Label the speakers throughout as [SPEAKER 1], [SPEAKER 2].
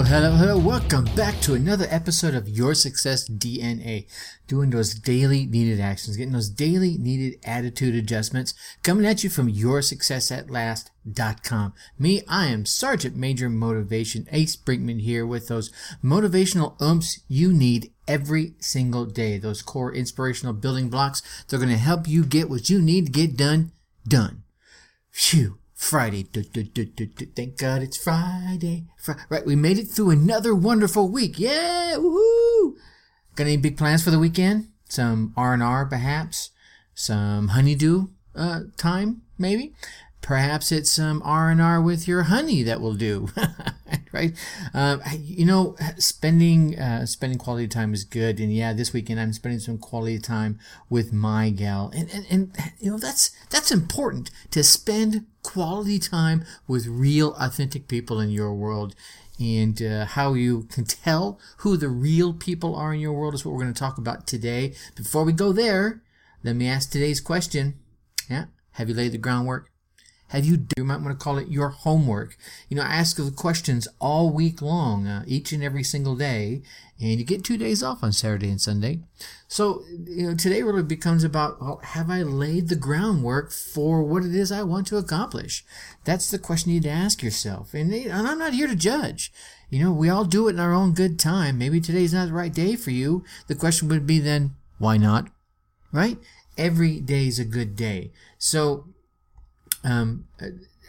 [SPEAKER 1] Hello, hello, hello. Welcome back to another episode of Your Success DNA. Doing those daily needed actions, getting those daily needed attitude adjustments, coming at you from yoursuccessatlast.com. Me, I am Sergeant Major Motivation Ace Brinkmann here with those motivational umps you need every single day. Those core inspirational building blocks. They're going to help you get what you need to get done, done. Phew. Friday. Du, du, du, Thank God it's Friday. Fr- right, we made it through another wonderful week. Yeah, woohoo! Got any big plans for the weekend? Some R and R, perhaps. Some honeydew uh, time, maybe. Perhaps it's some R and R with your honey that will do. right? Um, you know, spending uh, spending quality time is good, and yeah, this weekend I'm spending some quality time with my gal, and and, and you know that's that's important to spend quality time with real, authentic people in your world. And uh, how you can tell who the real people are in your world is what we're going to talk about today. Before we go there, let me ask today's question. Yeah, have you laid the groundwork? Have you you might want to call it your homework. You know ask the questions all week long uh, each and every single day and you get two days off on saturday and sunday. So you know today really becomes about well, have i laid the groundwork for what it is i want to accomplish? That's the question you need to ask yourself and, and i'm not here to judge. You know we all do it in our own good time. Maybe today's not the right day for you. The question would be then why not? Right? Every day is a good day. So um,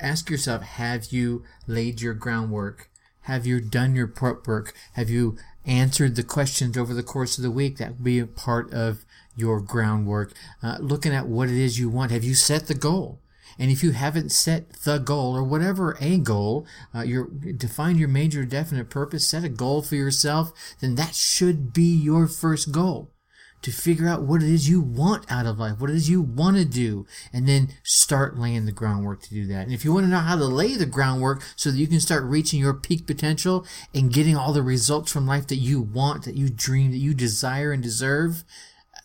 [SPEAKER 1] ask yourself have you laid your groundwork? Have you done your prep work? Have you answered the questions over the course of the week? That would be a part of your groundwork. Uh, looking at what it is you want. Have you set the goal? And if you haven't set the goal or whatever a goal, uh, your define your major definite purpose, set a goal for yourself, then that should be your first goal to figure out what it is you want out of life, what it is you want to do, and then start laying the groundwork to do that. And if you want to know how to lay the groundwork so that you can start reaching your peak potential and getting all the results from life that you want, that you dream, that you desire and deserve,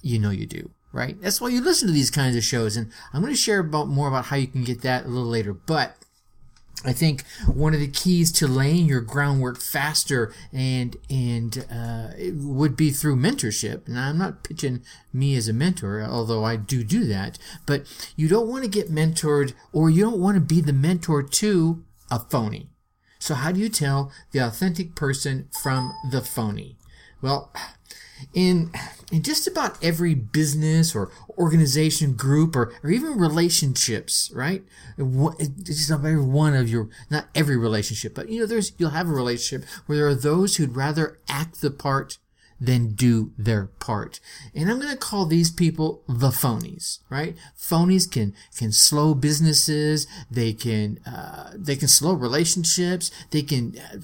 [SPEAKER 1] you know you do. Right? That's why you listen to these kinds of shows. And I'm going to share about more about how you can get that a little later. But I think one of the keys to laying your groundwork faster and and uh, would be through mentorship. And I'm not pitching me as a mentor, although I do do that. But you don't want to get mentored, or you don't want to be the mentor to a phony. So how do you tell the authentic person from the phony? Well, in in just about every business or organization group or, or even relationships right? It's not every one of your not every relationship but you know there's you'll have a relationship where there are those who'd rather act the part than do their part. And i'm going to call these people the phonies right? Phonies can can slow businesses they can uh, they can slow relationships they can uh,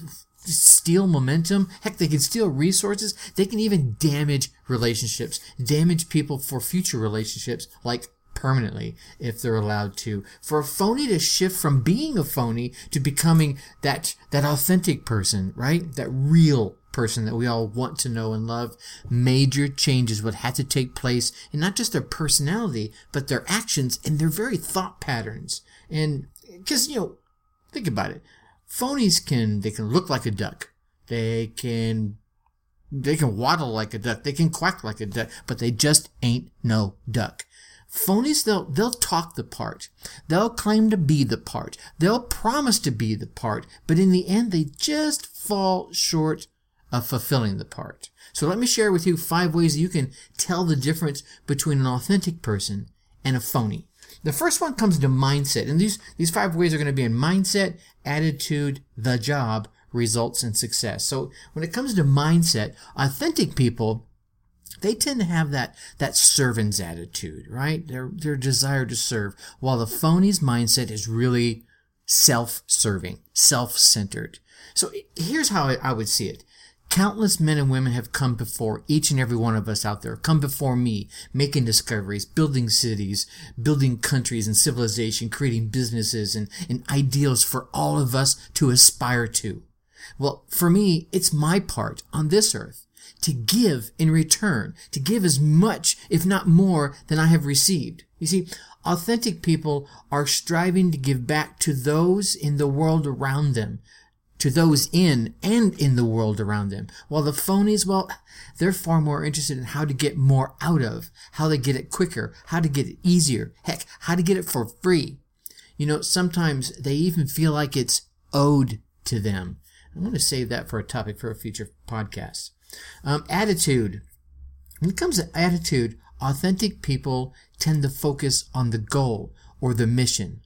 [SPEAKER 1] steal momentum. Heck, they can steal resources. They can even damage relationships, damage people for future relationships, like permanently if they're allowed to. For a phony to shift from being a phony to becoming that, that authentic person, right? That real person that we all want to know and love, major changes would have to take place in not just their personality, but their actions and their very thought patterns. And, cause, you know, think about it phonies can they can look like a duck. They can they can waddle like a duck. They can quack like a duck but they just ain't no duck. Phonies they'll they'll talk the part. They'll claim to be the part. They'll promise to be the part but in the end they just fall short of fulfilling the part. So let me share with you five ways you can tell the difference between an authentic person and a phony the first one comes to mindset, and these, these five ways are going to be in mindset, attitude, the job, results, and success. So when it comes to mindset, authentic people, they tend to have that, that servant's attitude, right? Their, their desire to serve, while the phony's mindset is really self-serving, self-centered. So here's how I would see it. Countless men and women have come before each and every one of us out there, come before me, making discoveries, building cities, building countries and civilization, creating businesses and, and ideals for all of us to aspire to. Well, for me, it's my part on this earth to give in return, to give as much, if not more, than I have received. You see, authentic people are striving to give back to those in the world around them to those in and in the world around them. While the phonies, well, they're far more interested in how to get more out of, how to get it quicker, how to get it easier, heck, how to get it for free. You know, sometimes they even feel like it's owed to them. I want to save that for a topic for a future podcast. Um, attitude. When it comes to attitude, authentic people tend to focus on the goal or the mission.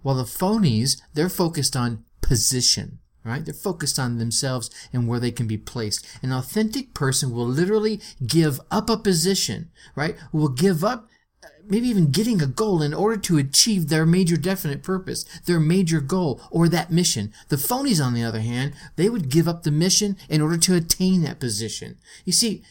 [SPEAKER 1] While the phonies, they're focused on position, right? They're focused on themselves and where they can be placed. An authentic person will literally give up a position, right? Will give up uh, maybe even getting a goal in order to achieve their major definite purpose, their major goal, or that mission. The phonies, on the other hand, they would give up the mission in order to attain that position. You see,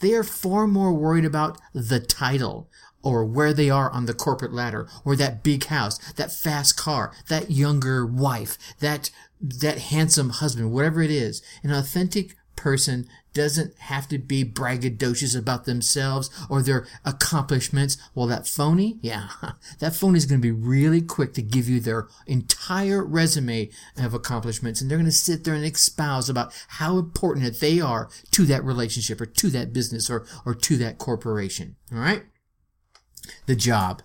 [SPEAKER 1] they are far more worried about the title or where they are on the corporate ladder or that big house, that fast car, that younger wife, that that handsome husband, whatever it is. An authentic person doesn't have to be braggadocious about themselves or their accomplishments. Well, that phony, yeah, that phony is going to be really quick to give you their entire resume of accomplishments. And they're going to sit there and espouse about how important that they are to that relationship or to that business or, or to that corporation. All right. The job.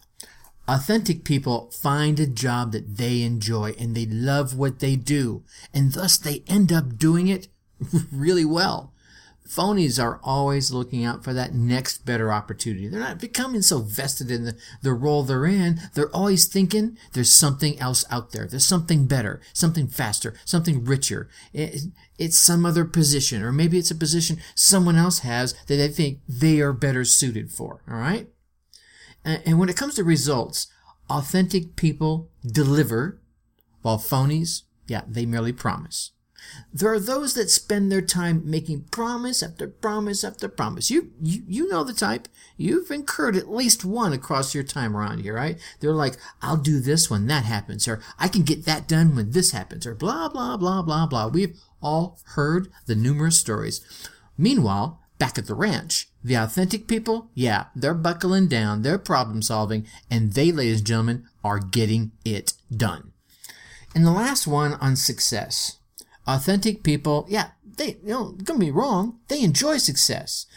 [SPEAKER 1] Authentic people find a job that they enjoy and they love what they do. And thus they end up doing it really well. Phonies are always looking out for that next better opportunity. They're not becoming so vested in the, the role they're in. They're always thinking there's something else out there. There's something better, something faster, something richer. It, it's some other position, or maybe it's a position someone else has that they think they are better suited for. All right? And, when it comes to results, authentic people deliver, while phonies, yeah, they merely promise. There are those that spend their time making promise after promise after promise. You, you, you know the type. You've incurred at least one across your time around here, right? They're like, I'll do this when that happens, or I can get that done when this happens, or blah, blah, blah, blah, blah. We've all heard the numerous stories. Meanwhile, back at the ranch, the authentic people, yeah, they're buckling down, they're problem solving, and they, ladies and gentlemen, are getting it done. And the last one on success. Authentic people, yeah, they, you know, don't me wrong, they enjoy success,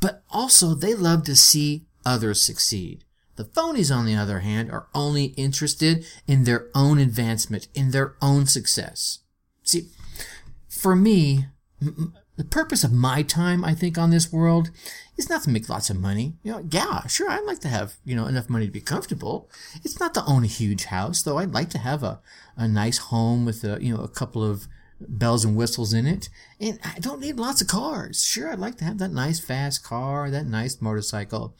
[SPEAKER 1] but also they love to see others succeed. The phonies, on the other hand, are only interested in their own advancement, in their own success. See, for me, the purpose of my time, I think, on this world is not to make lots of money. You know, yeah, sure, I'd like to have, you know, enough money to be comfortable. It's not to own a huge house, though I'd like to have a, a nice home with a, you know, a couple of bells and whistles in it. And I don't need lots of cars. Sure, I'd like to have that nice fast car, that nice motorcycle.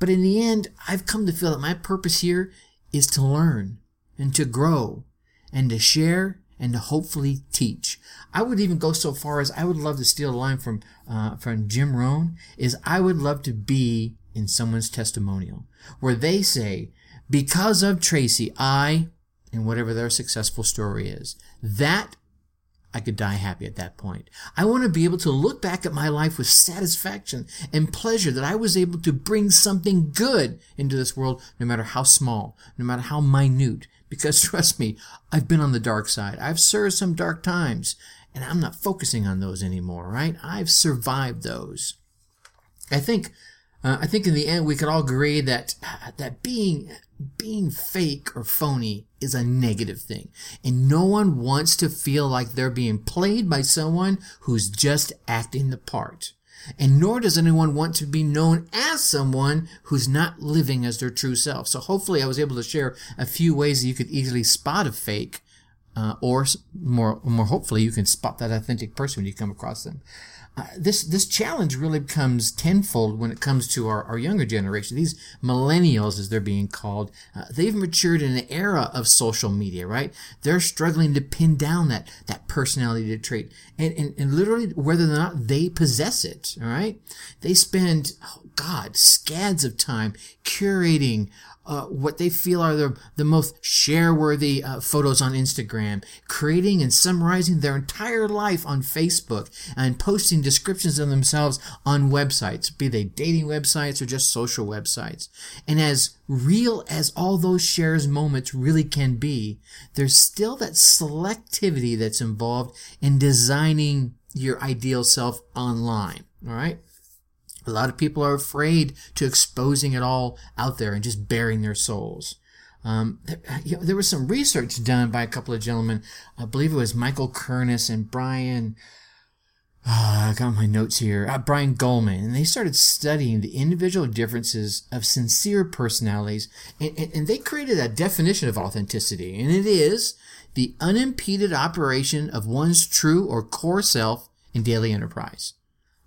[SPEAKER 1] But in the end, I've come to feel that my purpose here is to learn and to grow and to share and to hopefully teach. I would even go so far as I would love to steal a line from uh, from Jim Rohn is I would love to be in someone's testimonial where they say, because of Tracy, I, and whatever their successful story is, that I could die happy at that point. I want to be able to look back at my life with satisfaction and pleasure that I was able to bring something good into this world, no matter how small, no matter how minute. Because trust me, I've been on the dark side. I've served some dark times, and I'm not focusing on those anymore, right? I've survived those. I think, uh, I think in the end we could all agree that that being being fake or phony is a negative thing. And no one wants to feel like they're being played by someone who's just acting the part. And nor does anyone want to be known as someone who's not living as their true self. So hopefully I was able to share a few ways that you could easily spot a fake, uh, or more, more hopefully you can spot that authentic person when you come across them. Uh, this this challenge really becomes tenfold when it comes to our, our younger generation. These millennials, as they're being called, uh, they've matured in an era of social media, right? They're struggling to pin down that that personality trait, and, and, and literally whether or not they possess it. All right, they spend oh God scads of time curating uh, what they feel are the, the most share worthy uh, photos on Instagram, creating and summarizing their entire life on Facebook, and posting descriptions of themselves on websites, be they dating websites or just social websites. And as real as all those shares moments really can be, there's still that selectivity that's involved in designing your ideal self online. All right. A lot of people are afraid to exposing it all out there and just baring their souls. Um, there, you know, there, was some research done by a couple of gentlemen. I believe it was Michael Kernis and Brian. Uh, I got my notes here. Uh, Brian Goldman, and they started studying the individual differences of sincere personalities, and, and, and they created a definition of authenticity, and it is the unimpeded operation of one's true or core self in daily enterprise.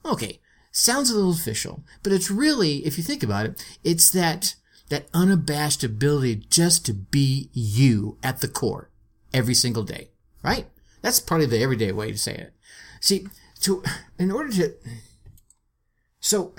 [SPEAKER 1] Okay, sounds a little official, but it's really, if you think about it, it's that that unabashed ability just to be you at the core every single day, right? That's probably the everyday way to say it. See, to in order to so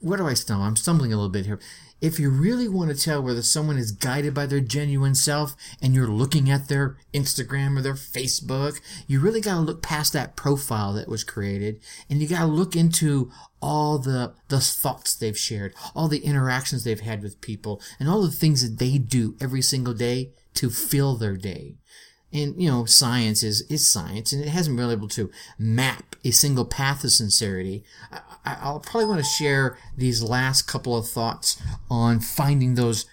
[SPEAKER 1] where do I stumble? I'm stumbling a little bit here. If you really want to tell whether someone is guided by their genuine self and you're looking at their Instagram or their Facebook, you really got to look past that profile that was created and you got to look into all the, the thoughts they've shared, all the interactions they've had with people and all the things that they do every single day to fill their day. And, you know, science is, is science and it hasn't been able to map a single path of sincerity. I, will probably want to share these last couple of thoughts on finding those,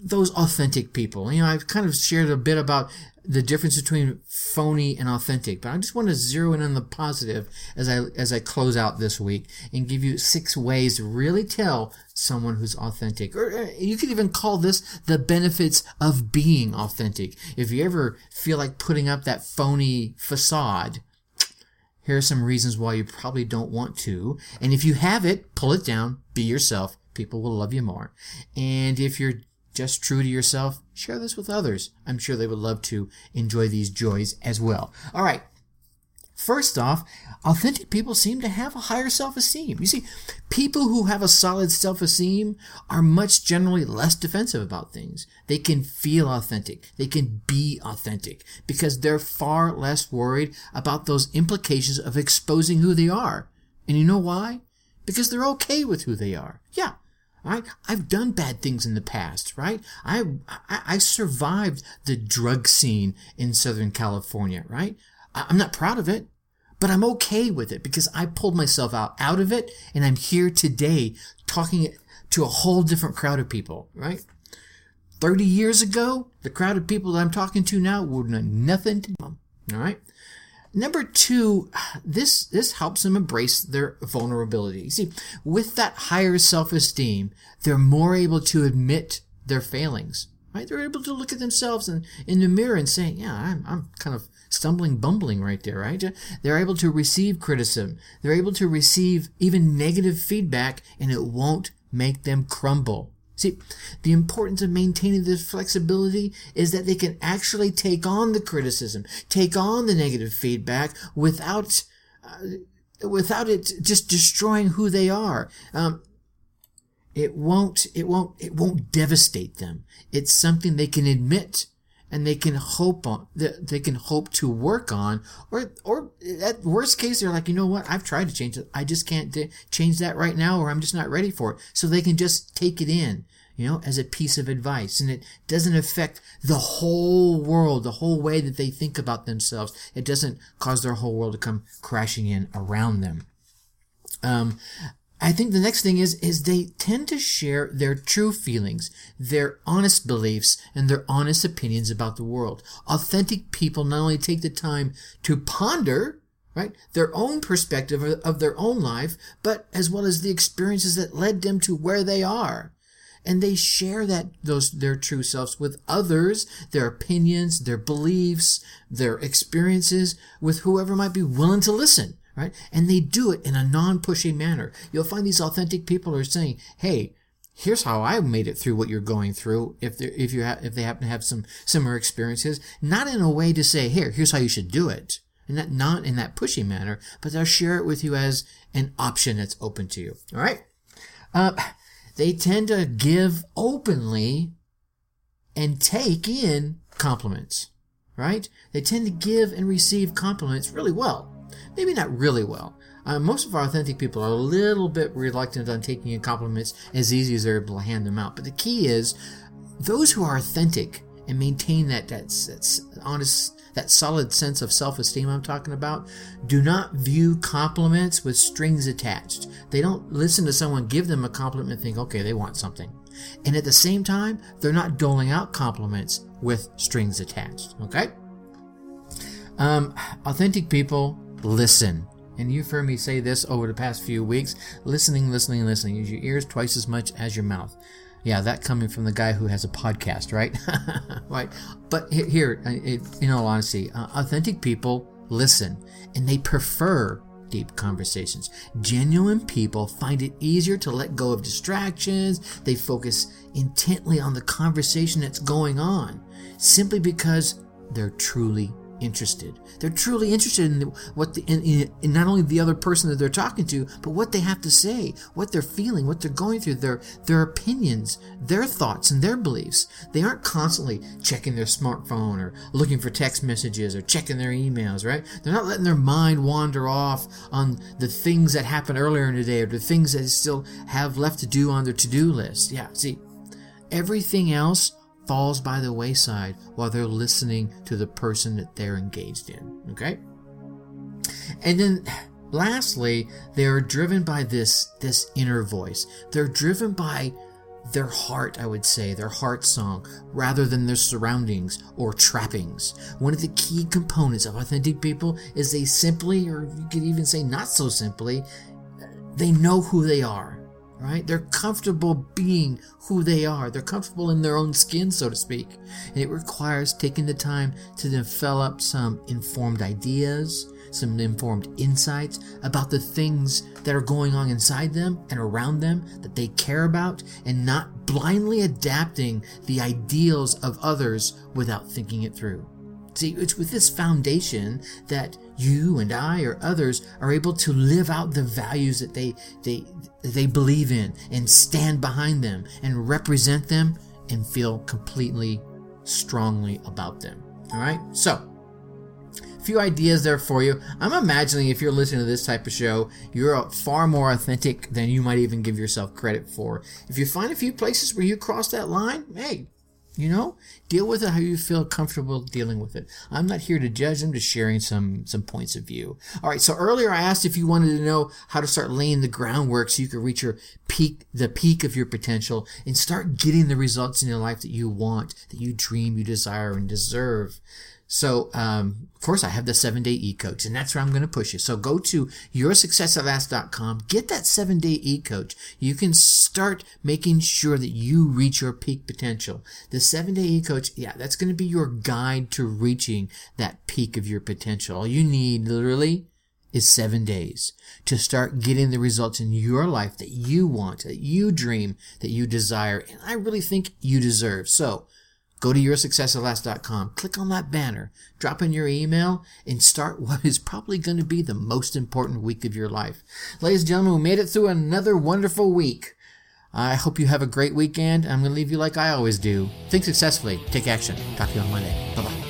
[SPEAKER 1] those authentic people. You know, I've kind of shared a bit about the difference between phony and authentic. But I just want to zero in on the positive as I as I close out this week and give you six ways to really tell someone who's authentic. Or uh, you could even call this the benefits of being authentic. If you ever feel like putting up that phony facade, here are some reasons why you probably don't want to. And if you have it, pull it down, be yourself. People will love you more. And if you're just true to yourself, share this with others. I'm sure they would love to enjoy these joys as well. All right. First off, authentic people seem to have a higher self-esteem. You see, people who have a solid self-esteem are much generally less defensive about things. They can feel authentic. They can be authentic because they're far less worried about those implications of exposing who they are. And you know why? Because they're okay with who they are. Yeah, Right? I've done bad things in the past, right? I, I, I survived the drug scene in Southern California, right? I, I'm not proud of it, but I'm okay with it because I pulled myself out, out of it and I'm here today talking to a whole different crowd of people, right? 30 years ago, the crowd of people that I'm talking to now would know nothing to them, all right? Number two, this, this helps them embrace their vulnerability. You see, with that higher self-esteem, they're more able to admit their failings, right? They're able to look at themselves in, in the mirror and say, yeah, I'm, I'm kind of stumbling, bumbling right there, right? They're able to receive criticism. They're able to receive even negative feedback and it won't make them crumble. See, the importance of maintaining this flexibility is that they can actually take on the criticism, take on the negative feedback without, uh, without it just destroying who they are. Um, it won't, it won't, it won't devastate them. It's something they can admit and they can hope on they can hope to work on or or at worst case they're like you know what? I've tried to change it. I just can't change that right now or i'm just not ready for it. So they can just take it in you know as a piece of advice and it doesn't affect the whole world the whole way that they think about themselves. It doesn't cause their whole world to come crashing in around them. Um, I think the next thing is is they tend to share their true feelings, their honest beliefs, and their honest opinions about the world. Authentic people not only take the time to ponder, right, their own perspective of their own life, but as well as the experiences that led them to where they are. And they share that those their true selves with others, their opinions, their beliefs, their experiences with whoever might be willing to listen right? And they do it in a non-pushy manner. You'll find these authentic people are saying, "Hey, here's how I made it through what you're going through." If they if you ha- if they happen to have some similar experiences, not in a way to say, "Here, here's how you should do it." And that not in that pushy manner, but they'll share it with you as an option that's open to you. All right. Uh, they tend to give openly and take in compliments, right? They tend to give and receive compliments really well. Maybe not really well. Uh, most of our authentic people are a little bit reluctant on taking in compliments as easy as they're able to hand them out. But the key is those who are authentic and maintain that that's honest that solid sense of self-esteem I'm talking about do not view compliments with strings attached. They don't listen to someone give them a compliment and think, okay, they want something. And at the same time, they're not doling out compliments with strings attached. Okay? Um, authentic people listen. And you've heard me say this over the past few weeks listening, listening, listening. Use your ears twice as much as your mouth. Yeah, that coming from the guy who has a podcast, right? right. But here, uh, in all honesty, uh, authentic people listen and they prefer deep conversations. Genuine people find it easier to let go of distractions. They focus intently on the conversation that's going on simply because they're truly interested. They're truly interested in what the, in, in, not only the other person that they're talking to, but what they have to say, what they're feeling, what they're going through, their their opinions, their thoughts, and their beliefs. They aren't constantly checking their smartphone or looking for text messages or checking their emails. Right? They're not letting their mind wander off on the things that happened earlier in the day or the things that they still have left to do on their to do list. Yeah. See, everything else falls by the wayside while they're listening to the person that they're engaged in. Okay? And then lastly, they are driven by this this inner voice. They're driven by their heart, I would say, their heart song, rather than their surroundings or trappings. One of the key components of authentic people is they simply, or you could even say not so simply, they know who they are right? They're comfortable being who they are. They're comfortable in their own skin, so to speak. And it requires taking the time to develop some informed ideas, some informed insights about the things that are going on inside them and around them that they care about and not blindly adapting the ideals of others without thinking it through. See, it's with this foundation that you and I or others are able to live out the values that they they they believe in and stand behind them and represent them and feel completely strongly about them. All right? So, a few ideas there for you. I'm imagining if you're listening to this type of show, you're far more authentic than you might even give yourself credit for. If you find a few places where you cross that line, hey, you know, deal with it how you feel comfortable dealing with it. I'm not here to judge. I'm just sharing some some points of view. All right. So earlier I asked if you wanted to know how to start laying the groundwork so you could reach your peak, the peak of your potential, and start getting the results in your life that you want, that you dream, you desire, and deserve. So, um, of course, I have the seven day e coach, and that's where I'm going to push you. So go to yoursuccessatlast.com, get that seven day e coach. You can start making sure that you reach your peak potential. The seven day e coach, yeah, that's going to be your guide to reaching that peak of your potential. All you need literally is seven days to start getting the results in your life that you want, that you dream, that you desire, and I really think you deserve. So, Go to yoursuccessatlast.com, click on that banner, drop in your email, and start what is probably going to be the most important week of your life. Ladies and gentlemen, we made it through another wonderful week. I hope you have a great weekend. I'm going to leave you like I always do. Think successfully, take action. Talk to you on Monday. Bye bye.